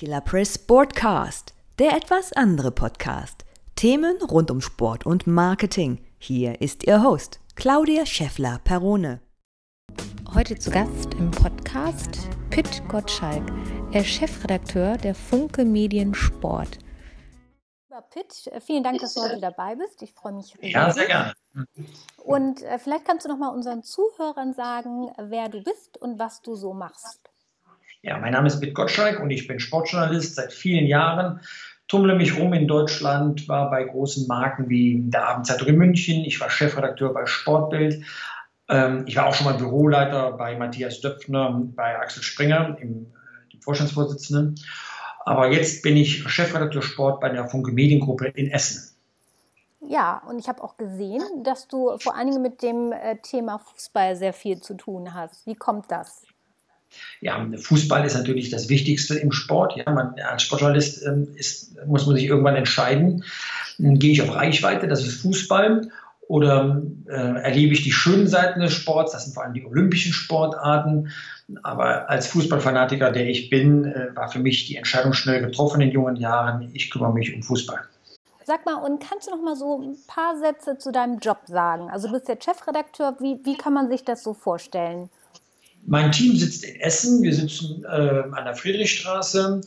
Killer Press Sportcast, der etwas andere Podcast. Themen rund um Sport und Marketing. Hier ist Ihr Host, Claudia Scheffler-Perrone. Heute zu Gast im Podcast Pitt Gottschalk. Er ist Chefredakteur der Funke Medien Sport. Lieber Pitt, vielen Dank, dass du heute dabei bist. Ich freue mich. Ja, sehr gerne. Und äh, vielleicht kannst du noch mal unseren Zuhörern sagen, wer du bist und was du so machst. Ja, mein Name ist Pitt Gottschalk und ich bin Sportjournalist seit vielen Jahren. Tummle mich rum in Deutschland, war bei großen Marken wie der Abendzeitung in München, ich war Chefredakteur bei Sportbild, ähm, ich war auch schon mal Büroleiter bei Matthias Döpfner, bei Axel Springer, äh, dem Vorstandsvorsitzenden. Aber jetzt bin ich Chefredakteur Sport bei der Funke Mediengruppe in Essen. Ja, und ich habe auch gesehen, dass du vor allen Dingen mit dem äh, Thema Fußball sehr viel zu tun hast. Wie kommt das? Ja, Fußball ist natürlich das Wichtigste im Sport. Ja, man, als Sportjournalist ähm, ist, muss man sich irgendwann entscheiden, gehe ich auf Reichweite, das ist Fußball, oder äh, erlebe ich die schönen Seiten des Sports, das sind vor allem die olympischen Sportarten. Aber als Fußballfanatiker, der ich bin, äh, war für mich die Entscheidung schnell getroffen in jungen Jahren. Ich kümmere mich um Fußball. Sag mal, und kannst du noch mal so ein paar Sätze zu deinem Job sagen? Also du bist der Chefredakteur, wie, wie kann man sich das so vorstellen? Mein Team sitzt in Essen. Wir sitzen äh, an der Friedrichstraße,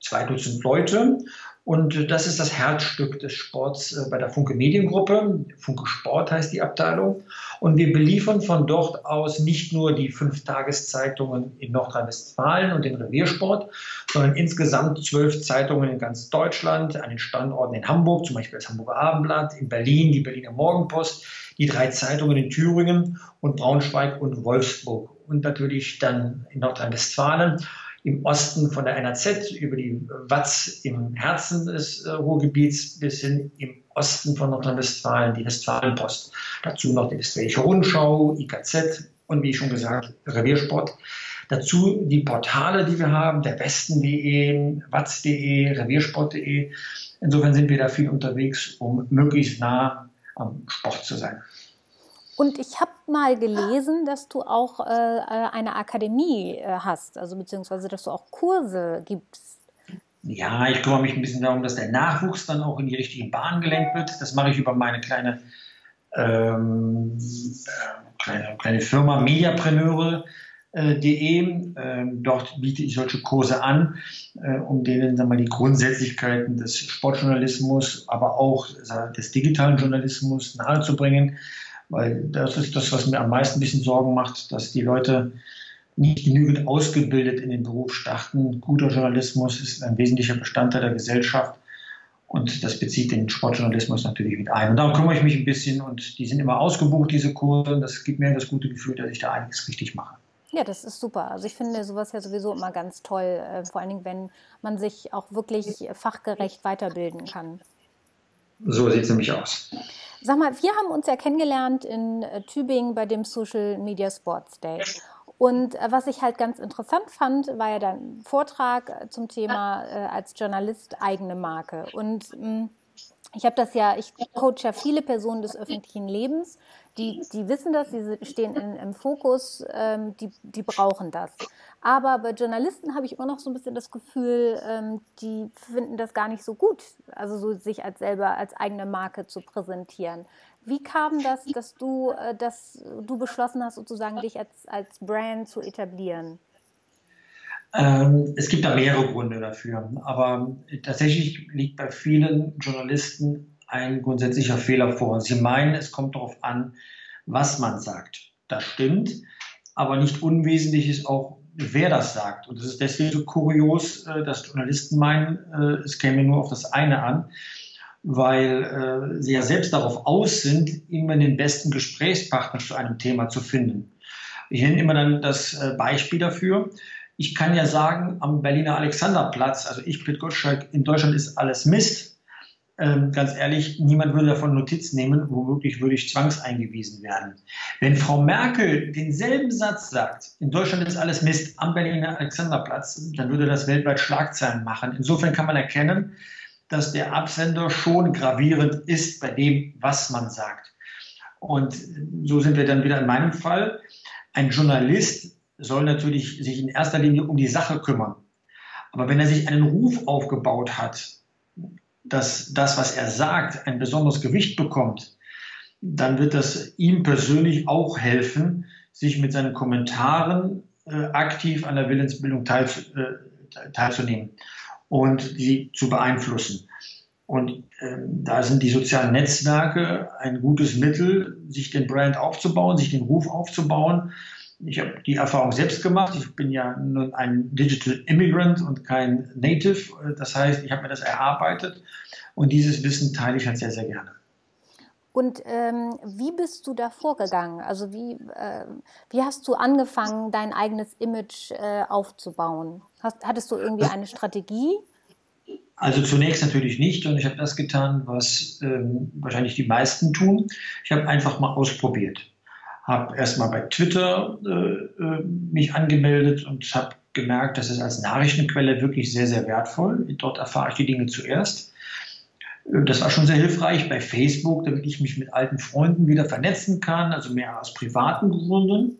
zwei Dutzend Leute. Und das ist das Herzstück des Sports äh, bei der Funke Mediengruppe. Funke Sport heißt die Abteilung. Und wir beliefern von dort aus nicht nur die fünf Tageszeitungen in Nordrhein-Westfalen und den Reviersport, sondern insgesamt zwölf Zeitungen in ganz Deutschland, an den Standorten in Hamburg, zum Beispiel das Hamburger Abendblatt, in Berlin die Berliner Morgenpost, die drei Zeitungen in Thüringen und Braunschweig und Wolfsburg und natürlich dann in Nordrhein-Westfalen im Osten von der NRZ über die Watz im Herzen des äh, Ruhrgebiets bis hin im Osten von Nordrhein-Westfalen die Westfalenpost. Dazu noch die Westfälische Rundschau, IKZ und wie schon gesagt, Reviersport. Dazu die Portale, die wir haben, der Westen.de, Watz.de, Reviersport.de. Insofern sind wir da viel unterwegs, um möglichst nah am Sport zu sein. Und ich habe mal gelesen, dass du auch äh, äh, eine Akademie äh, hast, also beziehungsweise dass du auch Kurse gibst. Ja, ich kümmere mich ein bisschen darum, dass der Nachwuchs dann auch in die richtigen Bahnen gelenkt wird. Das mache ich über meine kleine, ähm, äh, kleine, kleine Firma Mediapreneure. De. Ähm, dort biete ich solche Kurse an, äh, um denen sagen wir, die Grundsätzlichkeiten des Sportjournalismus, aber auch des digitalen Journalismus nahezubringen weil das ist das, was mir am meisten ein bisschen Sorgen macht, dass die Leute nicht genügend ausgebildet in den Beruf starten. Guter Journalismus ist ein wesentlicher Bestandteil der Gesellschaft und das bezieht den Sportjournalismus natürlich mit ein. Und darum kümmere ich mich ein bisschen und die sind immer ausgebucht, diese Kurse. Und das gibt mir das gute Gefühl, dass ich da einiges richtig mache. Ja, das ist super. Also ich finde sowas ja sowieso immer ganz toll, äh, vor allen Dingen, wenn man sich auch wirklich fachgerecht weiterbilden kann. So sieht es nämlich aus. Sag mal, wir haben uns ja kennengelernt in äh, Tübingen bei dem Social Media Sports Day. Und äh, was ich halt ganz interessant fand, war ja dein Vortrag äh, zum Thema äh, als Journalist eigene Marke. Und mh, hm, ich habe das ja, ich coache ja viele Personen des öffentlichen Lebens, die, die wissen das, die stehen in, im Fokus, ähm, die, die brauchen das. Aber bei Journalisten habe ich immer noch so ein bisschen das Gefühl, ähm, die finden das gar nicht so gut, also so sich als selber als eigene Marke zu präsentieren. Wie kam das, dass du, äh, dass du beschlossen hast, sozusagen dich als, als Brand zu etablieren? Ähm, es gibt da mehrere Gründe dafür, aber tatsächlich liegt bei vielen Journalisten ein grundsätzlicher Fehler vor. Sie meinen, es kommt darauf an, was man sagt. Das stimmt, aber nicht unwesentlich ist auch, wer das sagt. Und es ist deswegen so kurios, äh, dass Journalisten meinen, äh, es käme nur auf das eine an, weil äh, sie ja selbst darauf aus sind, immer den besten Gesprächspartner zu einem Thema zu finden. Ich nenne immer dann das Beispiel dafür. Ich kann ja sagen, am Berliner Alexanderplatz, also ich, Pitt Gottschalk, in Deutschland ist alles Mist. Ähm, ganz ehrlich, niemand würde davon Notiz nehmen, womöglich würde ich zwangseingewiesen werden. Wenn Frau Merkel denselben Satz sagt, in Deutschland ist alles Mist am Berliner Alexanderplatz, dann würde das weltweit Schlagzeilen machen. Insofern kann man erkennen, dass der Absender schon gravierend ist bei dem, was man sagt. Und so sind wir dann wieder in meinem Fall. Ein Journalist soll natürlich sich in erster Linie um die Sache kümmern. Aber wenn er sich einen Ruf aufgebaut hat, dass das, was er sagt, ein besonderes Gewicht bekommt, dann wird das ihm persönlich auch helfen, sich mit seinen Kommentaren äh, aktiv an der Willensbildung teil, äh, teilzunehmen und sie zu beeinflussen. Und ähm, da sind die sozialen Netzwerke ein gutes Mittel, sich den Brand aufzubauen, sich den Ruf aufzubauen. Ich habe die Erfahrung selbst gemacht. Ich bin ja nun ein Digital Immigrant und kein Native. Das heißt, ich habe mir das erarbeitet und dieses Wissen teile ich halt sehr, sehr gerne. Und ähm, wie bist du da vorgegangen? Also wie, äh, wie hast du angefangen, dein eigenes Image äh, aufzubauen? Hast, hattest du irgendwie eine Strategie? Also zunächst natürlich nicht und ich habe das getan, was ähm, wahrscheinlich die meisten tun. Ich habe einfach mal ausprobiert. Habe erstmal bei Twitter äh, äh mich angemeldet und habe gemerkt, das ist als Nachrichtenquelle wirklich sehr, sehr wertvoll. Dort erfahre ich die Dinge zuerst. Das war schon sehr hilfreich bei Facebook, damit ich mich mit alten Freunden wieder vernetzen kann, also mehr aus privaten Gründen.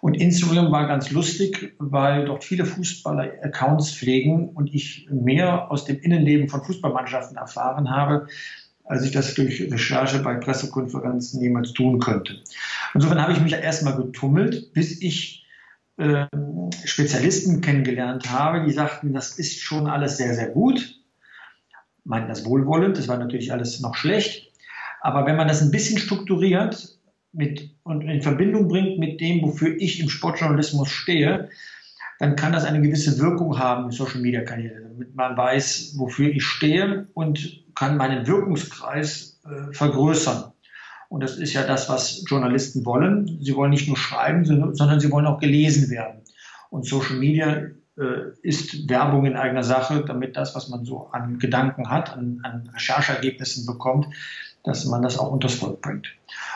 Und Instagram war ganz lustig, weil dort viele Fußballer Accounts pflegen und ich mehr aus dem Innenleben von Fußballmannschaften erfahren habe, als ich das durch Recherche bei Pressekonferenzen jemals tun könnte. Insofern habe ich mich erstmal getummelt, bis ich äh, Spezialisten kennengelernt habe, die sagten, das ist schon alles sehr, sehr gut meinten das wohlwollend, das war natürlich alles noch schlecht. Aber wenn man das ein bisschen strukturiert mit, und in Verbindung bringt mit dem, wofür ich im Sportjournalismus stehe, dann kann das eine gewisse Wirkung haben in Social Media Kanälen, damit man weiß, wofür ich stehe und kann meinen Wirkungskreis äh, vergrößern. Und das ist ja das, was Journalisten wollen. Sie wollen nicht nur schreiben, sondern sie wollen auch gelesen werden. Und Social Media äh, ist Werbung in eigener Sache, damit das, was man so an Gedanken hat, an, an Recherchergebnissen bekommt, dass man das auch unters Volk bringt.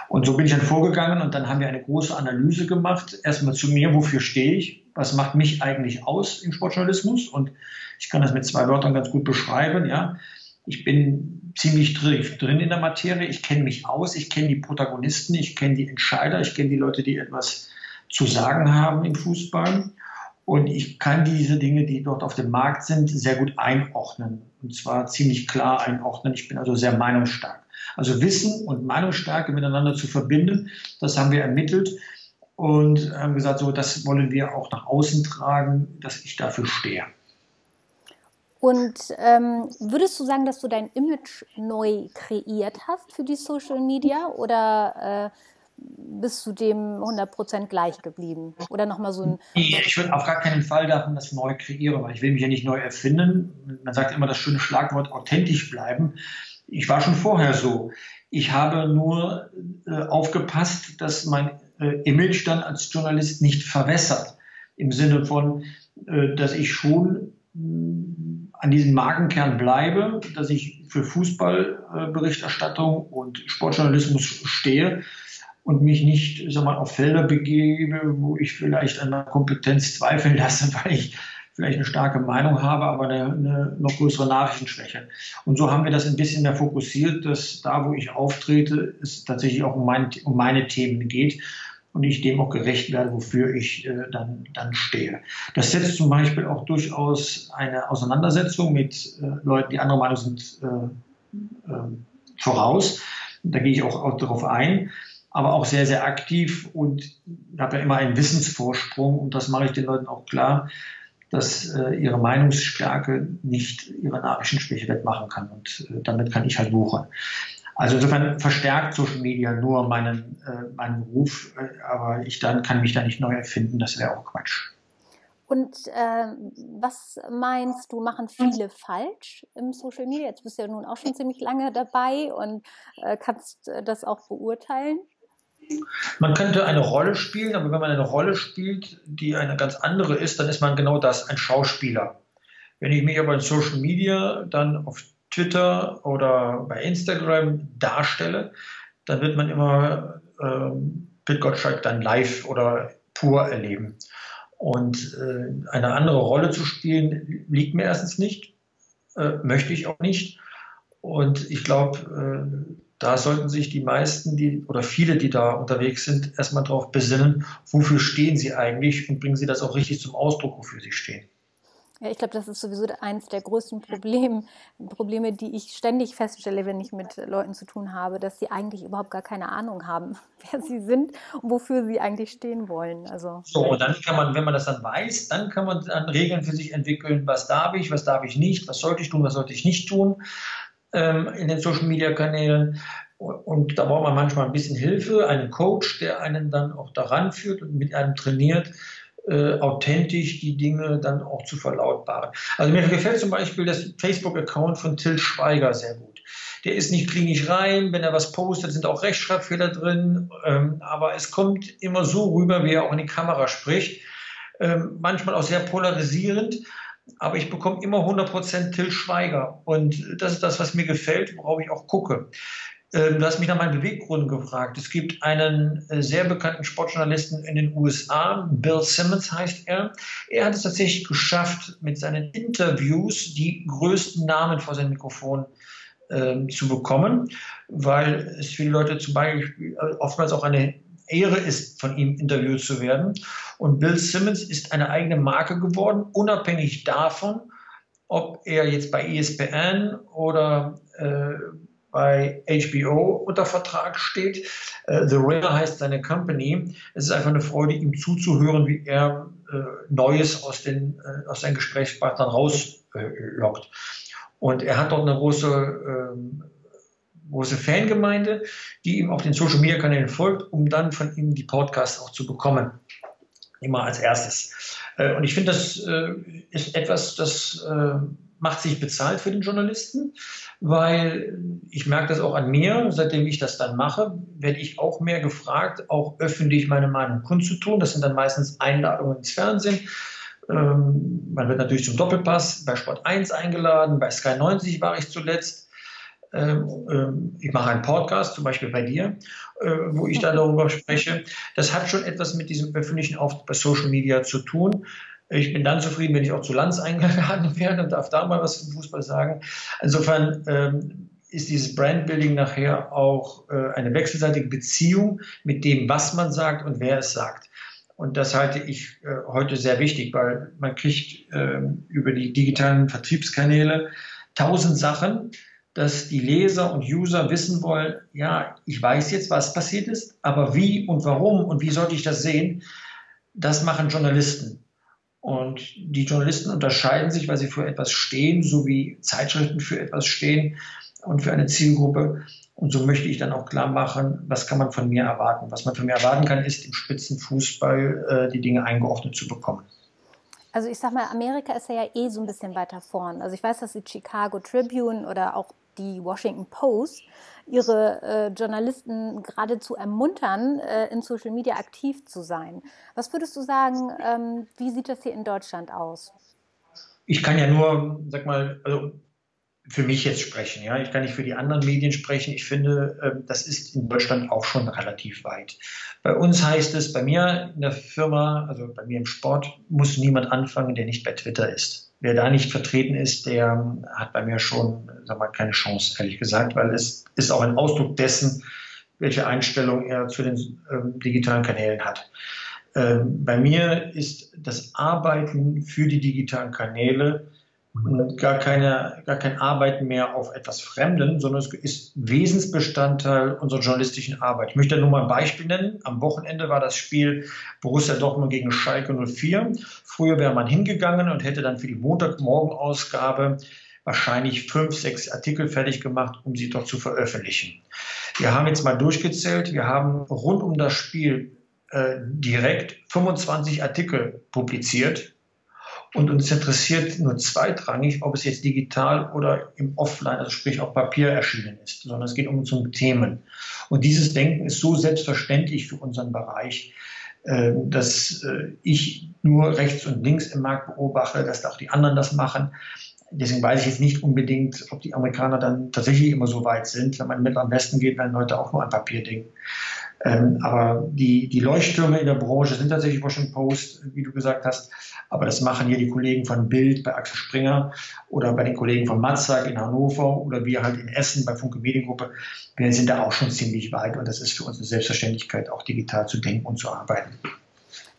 Und so bin ich dann vorgegangen und dann haben wir eine große Analyse gemacht. Erstmal zu mir, wofür stehe ich? Was macht mich eigentlich aus im Sportjournalismus? Und ich kann das mit zwei Wörtern ganz gut beschreiben. Ja, ich bin ziemlich drin in der Materie. Ich kenne mich aus. Ich kenne die Protagonisten. Ich kenne die Entscheider. Ich kenne die Leute, die etwas zu sagen haben im Fußball. Und ich kann diese Dinge, die dort auf dem Markt sind, sehr gut einordnen. Und zwar ziemlich klar einordnen. Ich bin also sehr meinungsstark. Also Wissen und Meinungsstärke miteinander zu verbinden, das haben wir ermittelt und haben gesagt, so, das wollen wir auch nach außen tragen, dass ich dafür stehe. Und ähm, würdest du sagen, dass du dein Image neu kreiert hast für die Social Media oder äh, bist du dem 100% gleich geblieben? Oder nochmal so ein. Ich würde auf gar keinen Fall davon das neu kreieren, weil ich will mich ja nicht neu erfinden. Man sagt immer das schöne Schlagwort authentisch bleiben. Ich war schon vorher so. Ich habe nur äh, aufgepasst, dass mein äh, Image dann als Journalist nicht verwässert. Im Sinne von, äh, dass ich schon mm, an diesem Magenkern bleibe, dass ich für Fußballberichterstattung und Sportjournalismus stehe und mich nicht sag mal, auf Felder begebe, wo ich vielleicht an der Kompetenz zweifeln lasse, weil ich vielleicht eine starke Meinung habe, aber eine, eine noch größere Nachrichtenschwäche. Und so haben wir das ein bisschen mehr fokussiert, dass da, wo ich auftrete, es tatsächlich auch um, mein, um meine Themen geht und ich dem auch gerecht werde, wofür ich äh, dann, dann stehe. Das setzt zum Beispiel auch durchaus eine Auseinandersetzung mit äh, Leuten, die anderer Meinung sind, äh, äh voraus. Da gehe ich auch, auch darauf ein aber auch sehr, sehr aktiv und habe ja immer einen Wissensvorsprung und das mache ich den Leuten auch klar, dass äh, ihre Meinungsstärke nicht ihre Nachrichtenschwäche wettmachen kann und äh, damit kann ich halt wuchern. Also insofern verstärkt Social Media nur meinen, äh, meinen Ruf, äh, aber ich dann kann mich da nicht neu erfinden, das wäre auch Quatsch. Und äh, was meinst du, machen viele falsch im Social Media? Jetzt bist du ja nun auch schon ziemlich lange dabei und äh, kannst das auch beurteilen. Man könnte eine Rolle spielen, aber wenn man eine Rolle spielt, die eine ganz andere ist, dann ist man genau das, ein Schauspieler. Wenn ich mich aber in Social Media dann auf Twitter oder bei Instagram darstelle, dann wird man immer ähm, Pit Gottschalk dann live oder pur erleben. Und äh, eine andere Rolle zu spielen, liegt mir erstens nicht, äh, möchte ich auch nicht. Und ich glaube, äh, da sollten sich die meisten, die oder viele, die da unterwegs sind, erstmal darauf besinnen, wofür stehen sie eigentlich und bringen sie das auch richtig zum Ausdruck, wofür sie stehen. Ja, ich glaube, das ist sowieso eines der größten Probleme, Probleme, die ich ständig feststelle, wenn ich mit Leuten zu tun habe, dass sie eigentlich überhaupt gar keine Ahnung haben, wer sie sind und wofür sie eigentlich stehen wollen. Also, so, und dann kann man, wenn man das dann weiß, dann kann man dann Regeln für sich entwickeln, was darf ich, was darf ich nicht, was sollte ich tun, was sollte ich nicht tun ähm, in den Social-Media-Kanälen. Und da braucht man manchmal ein bisschen Hilfe, einen Coach, der einen dann auch daran führt und mit einem trainiert, äh, authentisch die Dinge dann auch zu verlautbaren. Also mir gefällt zum Beispiel das Facebook-Account von Till Schweiger sehr gut. Der ist nicht klinisch rein, wenn er was postet, sind auch Rechtschreibfehler drin, ähm, aber es kommt immer so rüber, wie er auch in die Kamera spricht. Ähm, manchmal auch sehr polarisierend, aber ich bekomme immer 100% Till Schweiger und das ist das, was mir gefällt, worauf ich auch gucke. Ähm, du hast mich nach meinen Beweggründen gefragt. Es gibt einen äh, sehr bekannten Sportjournalisten in den USA, Bill Simmons heißt er. Er hat es tatsächlich geschafft, mit seinen Interviews die größten Namen vor sein Mikrofon äh, zu bekommen, weil es die Leute zum Beispiel äh, oftmals auch eine Ehre ist, von ihm interviewt zu werden. Und Bill Simmons ist eine eigene Marke geworden, unabhängig davon, ob er jetzt bei ESPN oder äh, bei HBO unter Vertrag steht. Uh, The Ringer heißt seine Company. Es ist einfach eine Freude, ihm zuzuhören, wie er uh, Neues aus, den, uh, aus seinen Gesprächspartnern rauslockt. Und er hat dort eine große, ähm, große Fangemeinde, die ihm auf den Social Media Kanälen folgt, um dann von ihm die Podcasts auch zu bekommen. Immer als erstes. Und ich finde, das ist etwas, das macht sich bezahlt für den Journalisten weil ich merke das auch an mir, seitdem ich das dann mache, werde ich auch mehr gefragt, auch öffentlich meine Meinung kundzutun. Das sind dann meistens Einladungen ins Fernsehen. Ähm, man wird natürlich zum Doppelpass bei Sport 1 eingeladen, bei Sky 90 war ich zuletzt. Ähm, ähm, ich mache einen Podcast, zum Beispiel bei dir, äh, wo ich da darüber spreche. Das hat schon etwas mit diesem öffentlichen Auftritt bei Social Media zu tun. Ich bin dann zufrieden, wenn ich auch zu Lanz eingeladen werde und darf da mal was zum Fußball sagen. Insofern ähm, ist dieses Brandbuilding nachher auch äh, eine wechselseitige Beziehung mit dem, was man sagt und wer es sagt. Und das halte ich äh, heute sehr wichtig, weil man kriegt äh, über die digitalen Vertriebskanäle tausend Sachen, dass die Leser und User wissen wollen, ja, ich weiß jetzt, was passiert ist, aber wie und warum und wie sollte ich das sehen, das machen Journalisten. Und die Journalisten unterscheiden sich, weil sie für etwas stehen, so wie Zeitschriften für etwas stehen und für eine Zielgruppe. Und so möchte ich dann auch klar machen, was kann man von mir erwarten. Was man von mir erwarten kann, ist im Spitzenfußball äh, die Dinge eingeordnet zu bekommen. Also ich sag mal, Amerika ist ja eh so ein bisschen weiter vorn. Also ich weiß, dass die Chicago Tribune oder auch die Washington Post ihre äh, Journalisten geradezu ermuntern, äh, in Social Media aktiv zu sein. Was würdest du sagen, ähm, wie sieht das hier in Deutschland aus? Ich kann ja nur, sag mal, also für mich jetzt sprechen. Ja, ich kann nicht für die anderen Medien sprechen. Ich finde, ähm, das ist in Deutschland auch schon relativ weit. Bei uns heißt es, bei mir in der Firma, also bei mir im Sport, muss niemand anfangen, der nicht bei Twitter ist. Wer da nicht vertreten ist, der hat bei mir schon sag mal, keine Chance, ehrlich gesagt, weil es ist auch ein Ausdruck dessen, welche Einstellung er zu den ähm, digitalen Kanälen hat. Ähm, bei mir ist das Arbeiten für die digitalen Kanäle gar, keine, gar kein Arbeiten mehr auf etwas Fremden, sondern es ist Wesensbestandteil unserer journalistischen Arbeit. Ich möchte nur mal ein Beispiel nennen. Am Wochenende war das Spiel Borussia Dortmund gegen Schalke 04. Früher wäre man hingegangen und hätte dann für die Montagmorgenausgabe wahrscheinlich fünf, sechs Artikel fertig gemacht, um sie dort zu veröffentlichen. Wir haben jetzt mal durchgezählt. Wir haben rund um das Spiel äh, direkt 25 Artikel publiziert und uns interessiert nur zweitrangig, ob es jetzt digital oder im Offline, also sprich auf Papier erschienen ist, sondern es geht um unsere Themen. Und dieses Denken ist so selbstverständlich für unseren Bereich, äh, dass äh, ich nur rechts und links im Markt beobachte, dass auch die anderen das machen. Deswegen weiß ich jetzt nicht unbedingt, ob die Amerikaner dann tatsächlich immer so weit sind. Wenn man mit am Westen geht, werden Leute auch nur an Papier denken. Ähm, aber die, die Leuchttürme in der Branche sind tatsächlich Washington Post, wie du gesagt hast. Aber das machen hier die Kollegen von Bild bei Axel Springer oder bei den Kollegen von Matzak in Hannover oder wir halt in Essen bei Funke Mediengruppe. Wir sind da auch schon ziemlich weit und das ist für uns eine Selbstverständlichkeit, auch digital zu denken und zu arbeiten.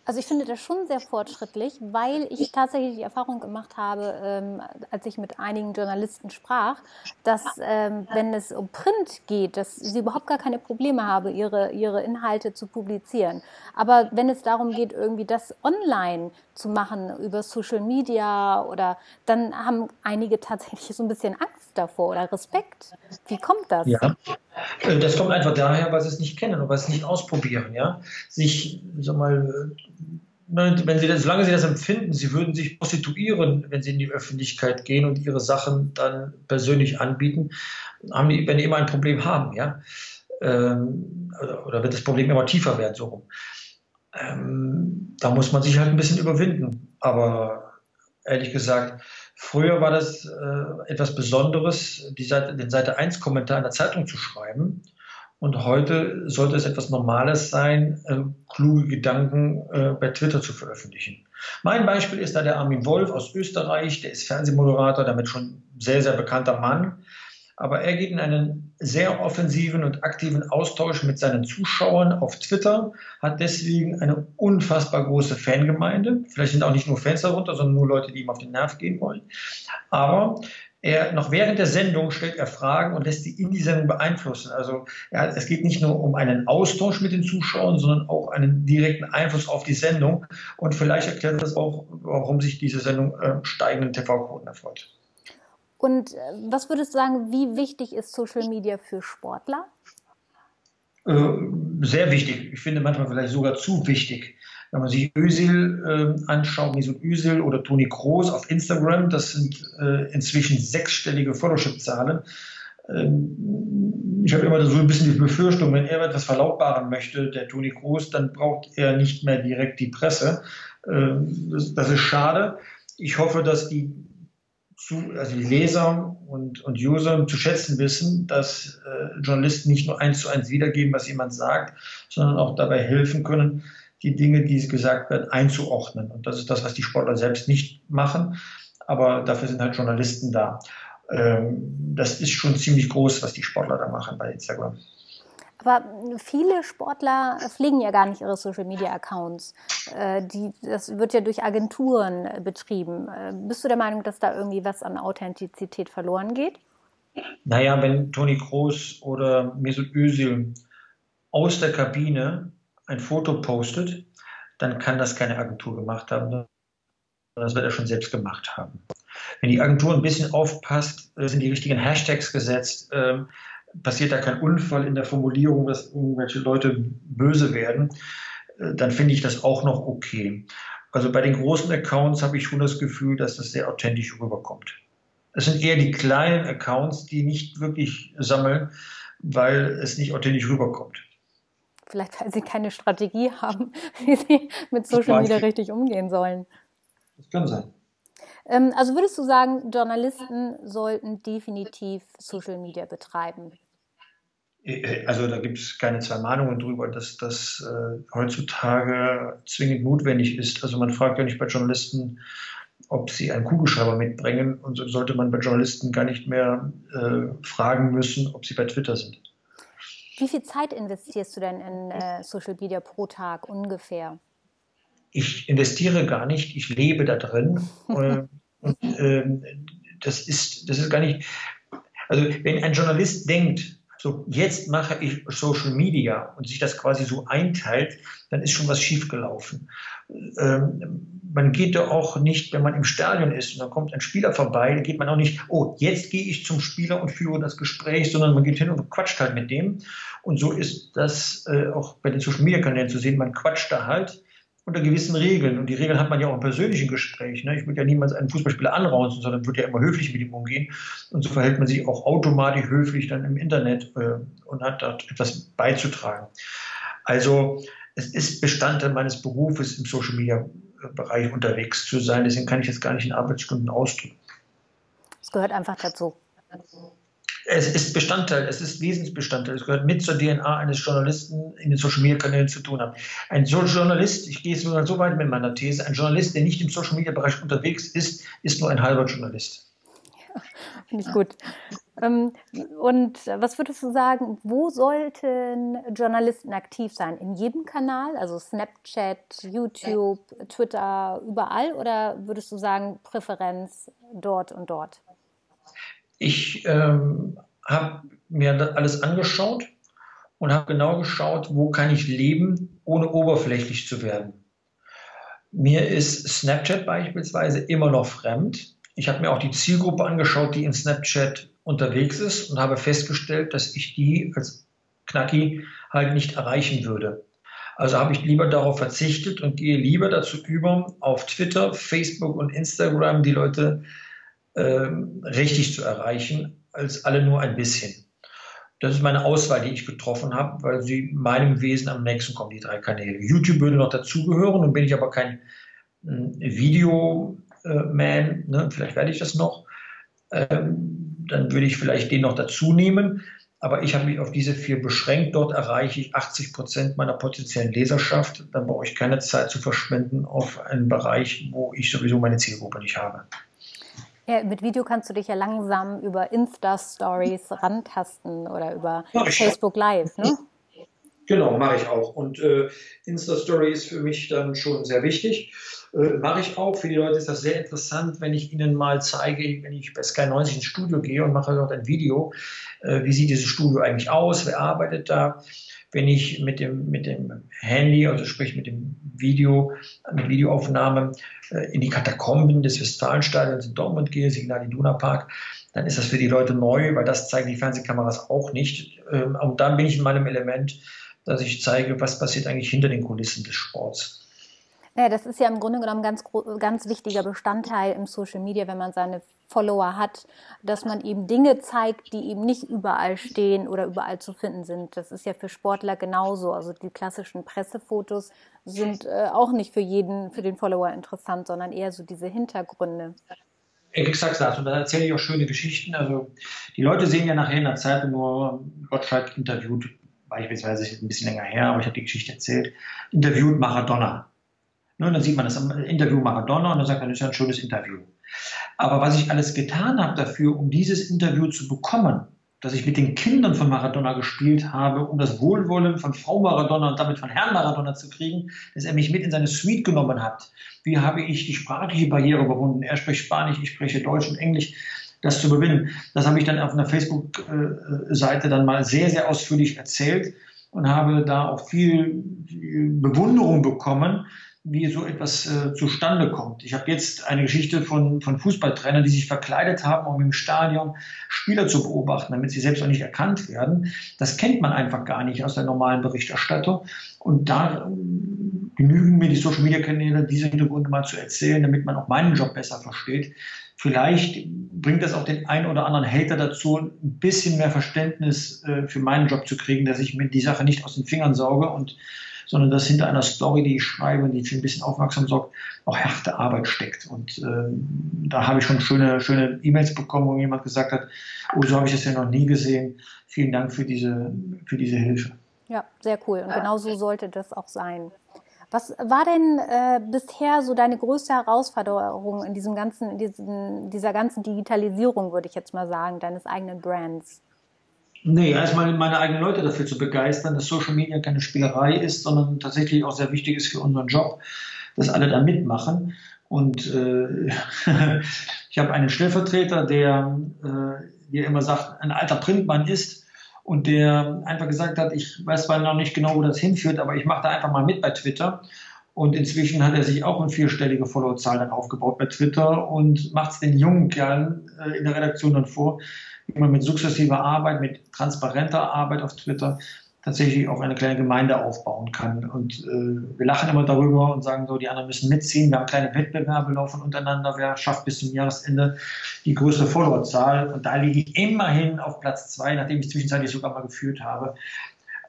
Also ich finde das schon sehr fortschrittlich, weil ich tatsächlich die Erfahrung gemacht habe, ähm, als ich mit einigen Journalisten sprach, dass ähm, wenn es um Print geht, dass sie überhaupt gar keine Probleme haben, ihre, ihre Inhalte zu publizieren. Aber wenn es darum geht, irgendwie das online zu machen über Social Media oder dann haben einige tatsächlich so ein bisschen Angst davor oder Respekt. Wie kommt das? Ja, das kommt einfach daher, weil sie es nicht kennen und weil sie es nicht ausprobieren. Ja, sich, sag mal, wenn sie, solange sie das empfinden, sie würden sich prostituieren, wenn sie in die Öffentlichkeit gehen und ihre Sachen dann persönlich anbieten, haben die, wenn die immer ein Problem haben, ja, ähm, oder wird das Problem immer tiefer werden, so rum. Ähm, da muss man sich halt ein bisschen überwinden. Aber ehrlich gesagt, früher war das äh, etwas Besonderes, die Seite, den Seite 1 Kommentar in der Zeitung zu schreiben und heute sollte es etwas Normales sein, äh, kluge Gedanken äh, bei Twitter zu veröffentlichen. Mein Beispiel ist da der Armin Wolf aus Österreich, der ist Fernsehmoderator, damit schon sehr, sehr bekannter Mann. Aber er geht in einen sehr offensiven und aktiven Austausch mit seinen Zuschauern auf Twitter, hat deswegen eine unfassbar große Fangemeinde. Vielleicht sind auch nicht nur Fans darunter, sondern nur Leute, die ihm auf den Nerv gehen wollen. Aber er, noch während der Sendung stellt er Fragen und lässt sie in die Sendung beeinflussen. Also ja, es geht nicht nur um einen Austausch mit den Zuschauern, sondern auch einen direkten Einfluss auf die Sendung. Und vielleicht erklärt das auch, warum sich diese Sendung äh, steigenden TV-Quoten erfreut. Und äh, was würdest du sagen, wie wichtig ist Social Media für Sportler? Äh, sehr wichtig. Ich finde manchmal vielleicht sogar zu wichtig. Wenn man sich Özil äh, anschaut, Mesut Özil oder Toni Kroos auf Instagram, das sind äh, inzwischen sechsstellige Followership-Zahlen. Ähm, ich habe immer so ein bisschen die Befürchtung, wenn er etwas verlautbaren möchte, der Toni Kroos, dann braucht er nicht mehr direkt die Presse. Ähm, das, das, ist schade. Ich hoffe, dass die, also die Leser und, und User zu schätzen wissen, dass äh, Journalisten nicht nur eins zu eins wiedergeben, was jemand sagt, sondern auch dabei helfen können, die Dinge, die gesagt werden, einzuordnen. Und das ist das, was die Sportler selbst nicht machen. Aber dafür sind halt Journalisten da. Ähm, das ist schon ziemlich groß, was die Sportler da machen bei Instagram. Aber viele Sportler pflegen ja gar nicht ihre Social Media Accounts. Äh, das wird ja durch Agenturen betrieben. Äh, bist du der Meinung, dass da irgendwie was an Authentizität verloren geht? Naja, wenn Toni Kroos oder Mesut Özil aus der Kabine ein Foto postet, dann kann das keine Agentur gemacht haben, sondern das wird er schon selbst gemacht haben. Wenn die Agentur ein bisschen aufpasst, äh, sind die richtigen Hashtags gesetzt, ähm, passiert da kein Unfall in der Formulierung, dass irgendwelche Leute böse werden, äh, dann finde ich das auch noch okay. Also bei den großen Accounts habe ich schon das Gefühl, dass das sehr authentisch rüberkommt. Es sind eher die kleinen Accounts, die nicht wirklich sammeln, weil es nicht authentisch rüberkommt. Vielleicht, weil sie keine Strategie haben, wie sie mit Social Media richtig umgehen sollen. Das kann sein. Ähm, also würdest du sagen, Journalisten sollten definitiv Social Media betreiben? Äh, äh, also da gibt es keine zwei Mahnungen drüber, dass das äh, heutzutage zwingend notwendig ist. Also man fragt ja nicht bei Journalisten, ob sie einen Kugelschreiber mitbringen und so sollte man bei Journalisten gar nicht mehr äh, fragen müssen, ob sie bei Twitter sind. Wie viel Zeit investierst du denn in äh, Social Media pro Tag ungefähr? Ich investiere gar nicht, ich lebe da drin. und, äh, das, ist, das ist gar nicht. Also, wenn ein Journalist denkt, so jetzt mache ich Social Media und sich das quasi so einteilt, dann ist schon was schiefgelaufen. Ähm, man geht da auch nicht, wenn man im Stadion ist und dann kommt ein Spieler vorbei, dann geht man auch nicht, oh, jetzt gehe ich zum Spieler und führe das Gespräch, sondern man geht hin und quatscht halt mit dem. Und so ist das äh, auch bei den Social Media Kanälen zu sehen. Man quatscht da halt unter gewissen Regeln. Und die Regeln hat man ja auch im persönlichen Gespräch. Ne? Ich würde ja niemals einen Fußballspieler anrausen, sondern würde ja immer höflich mit ihm umgehen. Und so verhält man sich auch automatisch höflich dann im Internet äh, und hat dort etwas beizutragen. Also es ist Bestandteil meines Berufes im Social Media Bereich unterwegs zu sein. Deswegen kann ich jetzt gar nicht in Arbeitsstunden ausdrücken. Es gehört einfach dazu. Es ist Bestandteil, es ist Wesensbestandteil. Es gehört mit zur DNA eines Journalisten in den Social Media Kanälen zu tun haben. Ein Journalist, ich gehe jetzt nur so weit mit meiner These, ein Journalist, der nicht im Social Media Bereich unterwegs ist, ist nur ein halber Journalist. Ja, Finde ich gut. Ähm, und was würdest du sagen, wo sollten Journalisten aktiv sein? In jedem Kanal, also Snapchat, YouTube, Twitter, überall? Oder würdest du sagen, Präferenz dort und dort? Ich ähm, habe mir alles angeschaut und habe genau geschaut, wo kann ich leben, ohne oberflächlich zu werden. Mir ist Snapchat beispielsweise immer noch fremd. Ich habe mir auch die Zielgruppe angeschaut, die in Snapchat unterwegs ist und habe festgestellt, dass ich die als Knacki halt nicht erreichen würde. Also habe ich lieber darauf verzichtet und gehe lieber dazu über, auf Twitter, Facebook und Instagram die Leute äh, richtig zu erreichen, als alle nur ein bisschen. Das ist meine Auswahl, die ich getroffen habe, weil sie meinem Wesen am nächsten kommen, die drei Kanäle. YouTube würde noch dazugehören, nun bin ich aber kein äh, Videoman, ne? vielleicht werde ich das noch. Ähm, dann würde ich vielleicht den noch dazu nehmen. Aber ich habe mich auf diese vier beschränkt. Dort erreiche ich 80 Prozent meiner potenziellen Leserschaft. Dann brauche ich keine Zeit zu verschwenden auf einen Bereich, wo ich sowieso meine Zielgruppe nicht habe. Ja, mit Video kannst du dich ja langsam über Insta-Stories rantasten oder über Facebook Live, ne? Genau, mache ich auch. Und äh, Insta-Story ist für mich dann schon sehr wichtig. Äh, mache ich auch. Für die Leute ist das sehr interessant, wenn ich ihnen mal zeige, wenn ich bei Sky 90 ins Studio gehe und mache dort ein Video, äh, wie sieht dieses Studio eigentlich aus, wer arbeitet da wenn ich mit dem, mit dem Handy, also sprich mit dem Video, mit Videoaufnahme äh, in die Katakomben des Westfalenstadions in Dortmund gehe, Signal Iduna Park, dann ist das für die Leute neu, weil das zeigen die Fernsehkameras auch nicht. Ähm, und dann bin ich in meinem Element, dass ich zeige, was passiert eigentlich hinter den Kulissen des Sports. Ja, das ist ja im Grunde genommen ganz, ganz wichtiger Bestandteil im Social Media, wenn man seine Follower hat, dass man eben Dinge zeigt, die eben nicht überall stehen oder überall zu finden sind. Das ist ja für Sportler genauso. Also die klassischen Pressefotos sind äh, auch nicht für jeden, für den Follower interessant, sondern eher so diese Hintergründe. Exakt das. Und da erzähle ich auch schöne Geschichten. Also die Leute sehen ja nachher in der Zeit nur Gottschalk interviewt, beispielsweise ein bisschen länger her, aber ich habe die Geschichte erzählt, interviewt Maradona. Ne, dann sieht man das im Interview Maradona und dann sagt man, das ist ja ein schönes Interview. Aber was ich alles getan habe dafür, um dieses Interview zu bekommen, dass ich mit den Kindern von Maradona gespielt habe, um das Wohlwollen von Frau Maradona und damit von Herrn Maradona zu kriegen, dass er mich mit in seine Suite genommen hat. Wie habe ich die sprachliche Barriere überwunden? Er spricht Spanisch, ich spreche Deutsch und Englisch. Das zu gewinnen, das habe ich dann auf einer Facebook-Seite dann mal sehr, sehr ausführlich erzählt und habe da auch viel Bewunderung bekommen, wie so etwas äh, zustande kommt. Ich habe jetzt eine Geschichte von, von Fußballtrainern, die sich verkleidet haben, um im Stadion Spieler zu beobachten, damit sie selbst auch nicht erkannt werden. Das kennt man einfach gar nicht aus der normalen Berichterstattung. Und da ähm, genügen mir die Social Media Kanäle, diese Hintergründe mal zu erzählen, damit man auch meinen Job besser versteht. Vielleicht bringt das auch den einen oder anderen Hater dazu, ein bisschen mehr Verständnis äh, für meinen Job zu kriegen, dass ich mir die Sache nicht aus den Fingern sauge und sondern dass hinter einer Story, die ich schreibe und die für ein bisschen aufmerksam sorgt, auch harte Arbeit steckt. Und äh, da habe ich schon schöne, schöne E-Mails bekommen, wo jemand gesagt hat, oh, so habe ich das ja noch nie gesehen. Vielen Dank für diese, für diese Hilfe. Ja, sehr cool. Und genau so sollte das auch sein. Was war denn äh, bisher so deine größte Herausforderung in diesem ganzen, in diesen, dieser ganzen Digitalisierung, würde ich jetzt mal sagen, deines eigenen Brands? Nee, erstmal meine eigenen Leute dafür zu begeistern, dass Social Media keine Spielerei ist, sondern tatsächlich auch sehr wichtig ist für unseren Job, dass alle da mitmachen. Und äh, ich habe einen Stellvertreter, der, äh, wie er immer sagt, ein alter Printmann ist und der einfach gesagt hat, ich weiß zwar noch nicht genau, wo das hinführt, aber ich mache da einfach mal mit bei Twitter. Und inzwischen hat er sich auch eine vierstellige Followerzahl dann aufgebaut bei Twitter und macht es den jungen Kerlen äh, in der Redaktion dann vor, man mit sukzessiver Arbeit, mit transparenter Arbeit auf Twitter tatsächlich auch eine kleine Gemeinde aufbauen kann. Und äh, wir lachen immer darüber und sagen so, die anderen müssen mitziehen. Wir haben kleine Wettbewerbe laufen untereinander. Wer schafft bis zum Jahresende die größte Followerzahl? Und da liege ich immerhin auf Platz zwei, nachdem ich zwischenzeitlich sogar mal geführt habe.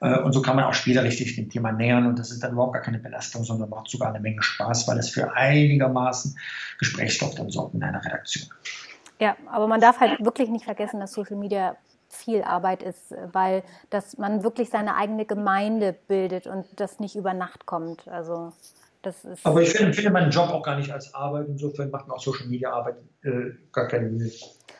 Äh, und so kann man auch spielerisch dem Thema nähern. Und das ist dann überhaupt gar keine Belastung, sondern macht sogar eine Menge Spaß, weil es für einigermaßen Gesprächsstoff dann sorgt in einer Redaktion. Ja, aber man darf halt wirklich nicht vergessen, dass Social Media viel Arbeit ist, weil dass man wirklich seine eigene Gemeinde bildet und das nicht über Nacht kommt. Also das ist. Aber ich finde, finde meinen Job auch gar nicht als Arbeit. Insofern macht mir auch Social Media Arbeit äh, gar keine Mühe.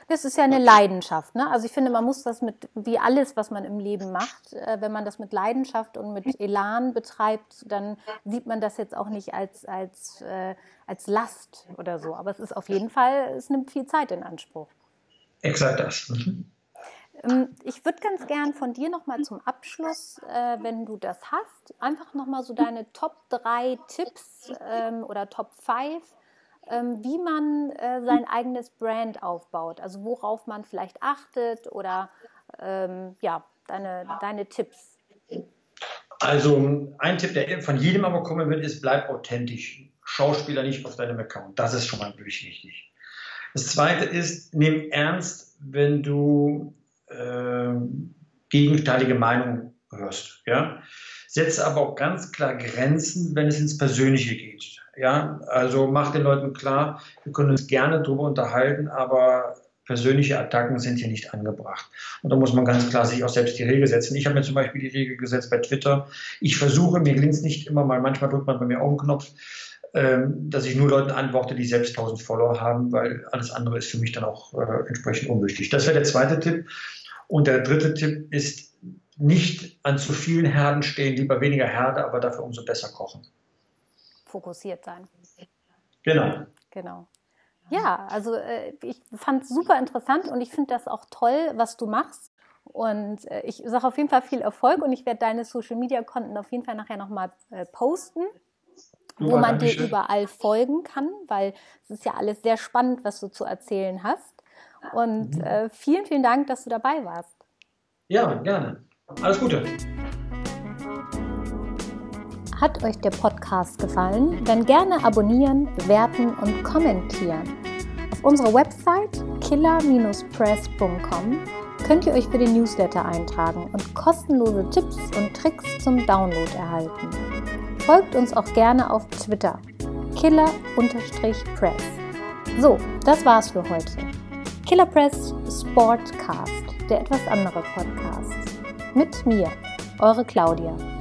Das ist ja eine Leidenschaft. Ne? Also ich finde, man muss das mit, wie alles, was man im Leben macht, äh, wenn man das mit Leidenschaft und mit Elan betreibt, dann sieht man das jetzt auch nicht als, als, äh, als Last oder so. Aber es ist auf jeden Fall, es nimmt viel Zeit in Anspruch. Exakt das. Mhm. Ähm, ich würde ganz gern von dir nochmal zum Abschluss, äh, wenn du das hast, einfach nochmal so deine Top 3 Tipps ähm, oder Top 5 ähm, wie man äh, sein eigenes Brand aufbaut. Also worauf man vielleicht achtet oder ähm, ja, deine, deine Tipps. Also ein Tipp, der von jedem aber kommen wird, ist, bleib authentisch. Schauspieler nicht auf deinem Account. Das ist schon mal wirklich wichtig. Das zweite ist, nimm ernst, wenn du äh, gegenteilige Meinungen hörst. Ja? Setze aber auch ganz klar Grenzen, wenn es ins Persönliche geht. Ja, also macht den Leuten klar, wir können uns gerne darüber unterhalten, aber persönliche Attacken sind hier nicht angebracht. Und da muss man ganz klar sich auch selbst die Regel setzen. Ich habe mir zum Beispiel die Regel gesetzt bei Twitter. Ich versuche, mir gelingt es nicht immer mal, manchmal drückt man bei mir auch einen Knopf, ähm, dass ich nur Leuten antworte, die selbst 1000 Follower haben, weil alles andere ist für mich dann auch äh, entsprechend unwichtig. Das wäre der zweite Tipp. Und der dritte Tipp ist, nicht an zu vielen Herden stehen, lieber weniger Herde, aber dafür umso besser kochen fokussiert sein. Genau. Genau. Ja, also äh, ich fand es super interessant und ich finde das auch toll, was du machst. Und äh, ich sage auf jeden Fall viel Erfolg und ich werde deine Social Media Konten auf jeden Fall nachher nochmal äh, posten, wo ja, man dir schön. überall folgen kann, weil es ist ja alles sehr spannend, was du zu erzählen hast. Und mhm. äh, vielen, vielen Dank, dass du dabei warst. Ja, gerne. Alles Gute. Hat euch der Podcast gefallen? Dann gerne abonnieren, bewerten und kommentieren. Auf unserer Website killer-press.com könnt ihr euch für den Newsletter eintragen und kostenlose Tipps und Tricks zum Download erhalten. Folgt uns auch gerne auf Twitter killer-press. So, das war's für heute. Killer Press Sportcast, der etwas andere Podcast. Mit mir, eure Claudia.